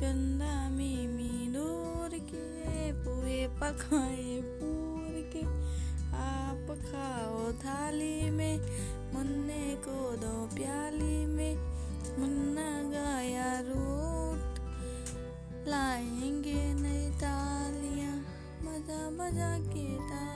चंदा में मीनूर के पुए पकाए पूर के। आप खाओ थाली में, मुन्ने को दो प्याली में। मुन्ना गाया रूट, लाएँगे नई तालियाँ। मज़ा मज़ा के ताली